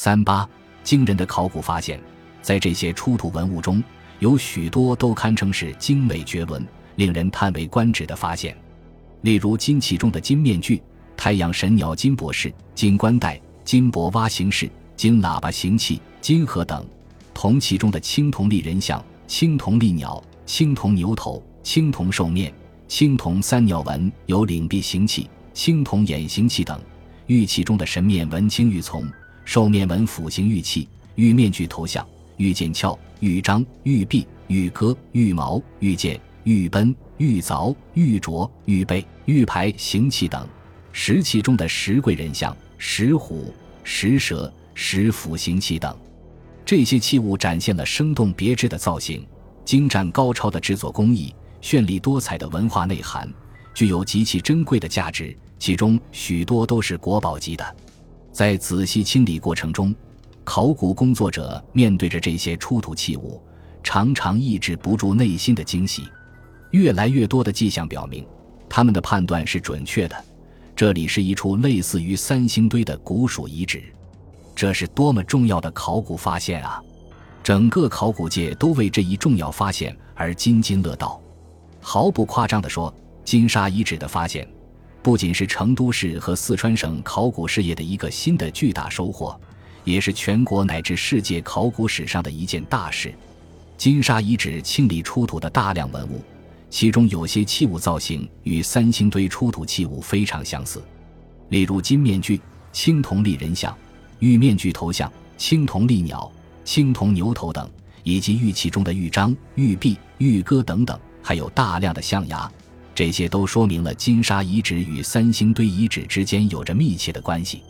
三八，惊人的考古发现，在这些出土文物中，有许多都堪称是精美绝伦、令人叹为观止的发现。例如金器中的金面具、太阳神鸟金博士、金冠带、金箔蛙形式、金喇叭形器、金盒等；铜器中的青铜立人像、青铜立鸟、青铜牛头、青铜兽面、青铜三鸟纹有领璧形器、青铜眼形器等；玉器中的神面纹青玉琮、兽面纹斧形玉器、玉面具头像、玉剑鞘、玉章、玉璧、玉戈、玉矛、玉剑、玉奔。玉凿、玉镯、玉杯、玉牌形器等；石器中的石贵人像、石虎、石蛇、石斧形器等，这些器物展现了生动别致的造型、精湛高超的制作工艺、绚丽多彩的文化内涵，具有极其珍贵的价值。其中许多都是国宝级的。在仔细清理过程中，考古工作者面对着这些出土器物，常常抑制不住内心的惊喜。越来越多的迹象表明，他们的判断是准确的。这里是一处类似于三星堆的古蜀遗址，这是多么重要的考古发现啊！整个考古界都为这一重要发现而津津乐道。毫不夸张地说，金沙遗址的发现，不仅是成都市和四川省考古事业的一个新的巨大收获，也是全国乃至世界考古史上的一件大事。金沙遗址清理出土的大量文物。其中有些器物造型与三星堆出土器物非常相似，例如金面具、青铜立人像、玉面具头像、青铜立鸟、青铜牛头等，以及玉器中的玉章、玉璧、玉戈等等，还有大量的象牙，这些都说明了金沙遗址与三星堆遗址之间有着密切的关系。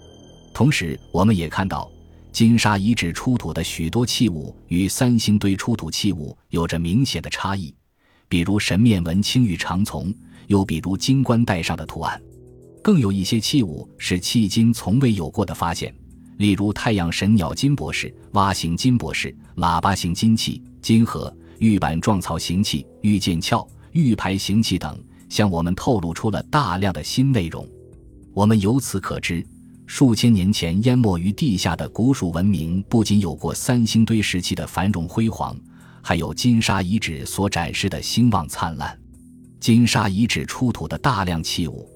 同时，我们也看到金沙遗址出土的许多器物与三星堆出土器物有着明显的差异。比如神面纹青玉长从，又比如金冠带上的图案，更有一些器物是迄今从未有过的发现，例如太阳神鸟金博士、蛙形金博士、喇叭形金器、金盒、玉板状槽形器、玉剑鞘、玉牌形器等，向我们透露出了大量的新内容。我们由此可知，数千年前淹没于地下的古蜀文明，不仅有过三星堆时期的繁荣辉煌。还有金沙遗址所展示的兴旺灿烂，金沙遗址出土的大量器物，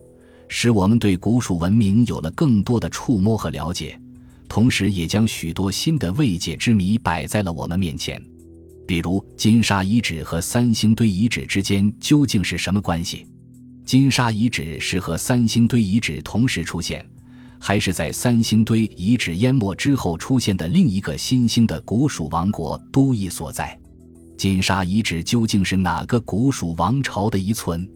使我们对古蜀文明有了更多的触摸和了解，同时也将许多新的未解之谜摆在了我们面前。比如，金沙遗址和三星堆遗址之间究竟是什么关系？金沙遗址是和三星堆遗址同时出现，还是在三星堆遗址淹没之后出现的另一个新兴的古蜀王国都邑所在？金沙遗址究竟是哪个古蜀王朝的遗存？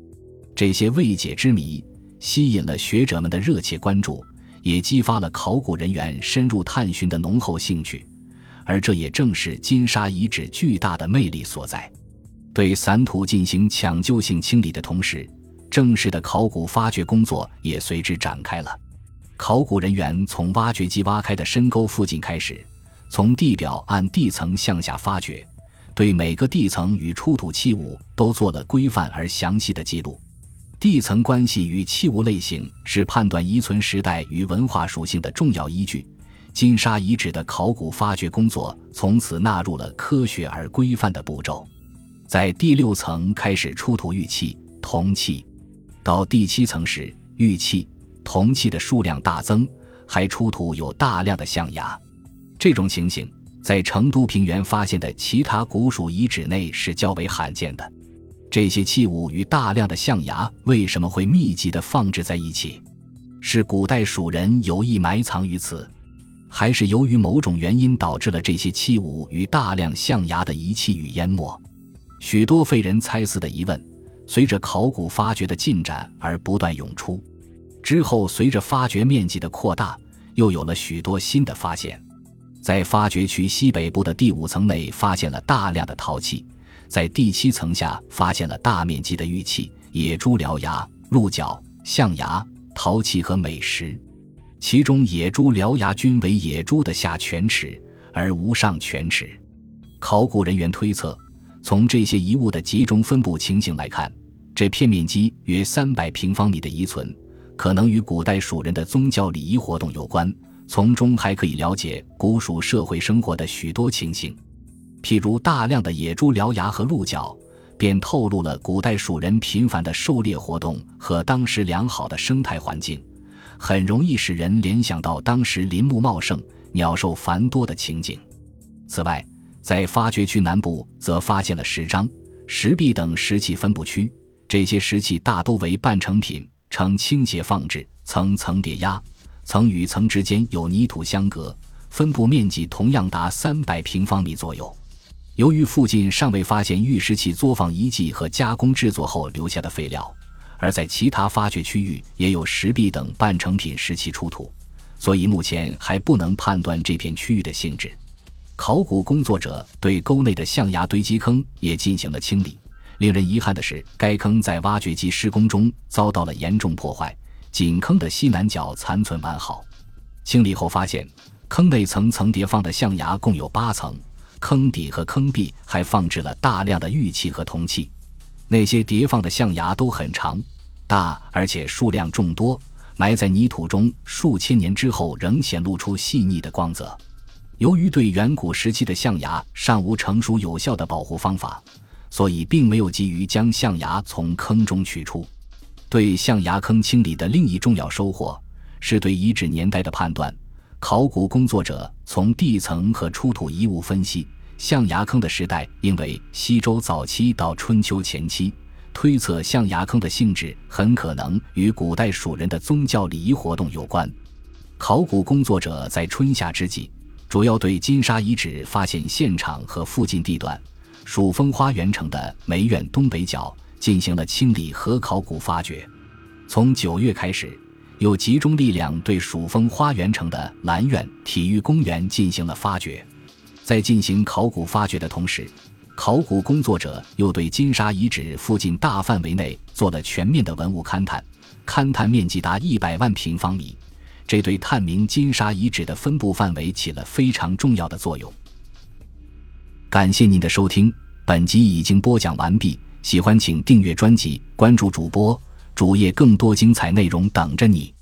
这些未解之谜吸引了学者们的热切关注，也激发了考古人员深入探寻的浓厚兴趣。而这也正是金沙遗址巨大的魅力所在。对散土进行抢救性清理的同时，正式的考古发掘工作也随之展开了。考古人员从挖掘机挖开的深沟附近开始，从地表按地层向下发掘。对每个地层与出土器物都做了规范而详细的记录，地层关系与器物类型是判断遗存时代与文化属性的重要依据。金沙遗址的考古发掘工作从此纳入了科学而规范的步骤，在第六层开始出土玉器、铜器，到第七层时，玉器、铜器的数量大增，还出土有大量的象牙。这种情形。在成都平原发现的其他古蜀遗址内是较为罕见的。这些器物与大量的象牙为什么会密集地放置在一起？是古代蜀人有意埋藏于此，还是由于某种原因导致了这些器物与大量象牙的遗弃与淹没？许多费人猜测的疑问，随着考古发掘的进展而不断涌出。之后，随着发掘面积的扩大，又有了许多新的发现。在发掘区西北部的第五层内，发现了大量的陶器；在第七层下，发现了大面积的玉器、野猪獠牙、鹿角、象牙、陶器和美食。其中，野猪、獠牙均为野猪的下犬齿，而无上犬齿。考古人员推测，从这些遗物的集中分布情形来看，这片面积约三百平方米的遗存，可能与古代蜀人的宗教礼仪活动有关。从中还可以了解古蜀社会生活的许多情形，譬如大量的野猪、獠牙和鹿角，便透露了古代蜀人频繁的狩猎活动和当时良好的生态环境，很容易使人联想到当时林木茂盛、鸟兽繁多的情景。此外，在发掘区南部则发现了石章、石壁等石器分布区，这些石器大多为半成品，呈倾斜放置，层层叠压。层与层之间有泥土相隔，分布面积同样达三百平方米左右。由于附近尚未发现玉石器作坊遗迹和加工制作后留下的废料，而在其他发掘区域也有石壁等半成品石器出土，所以目前还不能判断这片区域的性质。考古工作者对沟内的象牙堆积坑也进行了清理。令人遗憾的是，该坑在挖掘机施工中遭到了严重破坏。井坑的西南角残存完好，清理后发现，坑内层层叠放的象牙共有八层，坑底和坑壁还放置了大量的玉器和铜器。那些叠放的象牙都很长、大，而且数量众多，埋在泥土中数千年之后仍显露出细腻的光泽。由于对远古时期的象牙尚无成熟有效的保护方法，所以并没有急于将象牙从坑中取出。对象牙坑清理的另一重要收获，是对遗址年代的判断。考古工作者从地层和出土遗物分析，象牙坑的时代应为西周早期到春秋前期，推测象牙坑的性质很可能与古代蜀人的宗教礼仪活动有关。考古工作者在春夏之际，主要对金沙遗址发现现场和附近地段，蜀风花园城的梅苑东北角。进行了清理和考古发掘。从九月开始，又集中力量对蜀风花园城的兰苑体育公园进行了发掘。在进行考古发掘的同时，考古工作者又对金沙遗址附近大范围内做了全面的文物勘探，勘探面积达一百万平方米，这对探明金沙遗址的分布范围起了非常重要的作用。感谢您的收听，本集已经播讲完毕。喜欢请订阅专辑，关注主播主页，更多精彩内容等着你。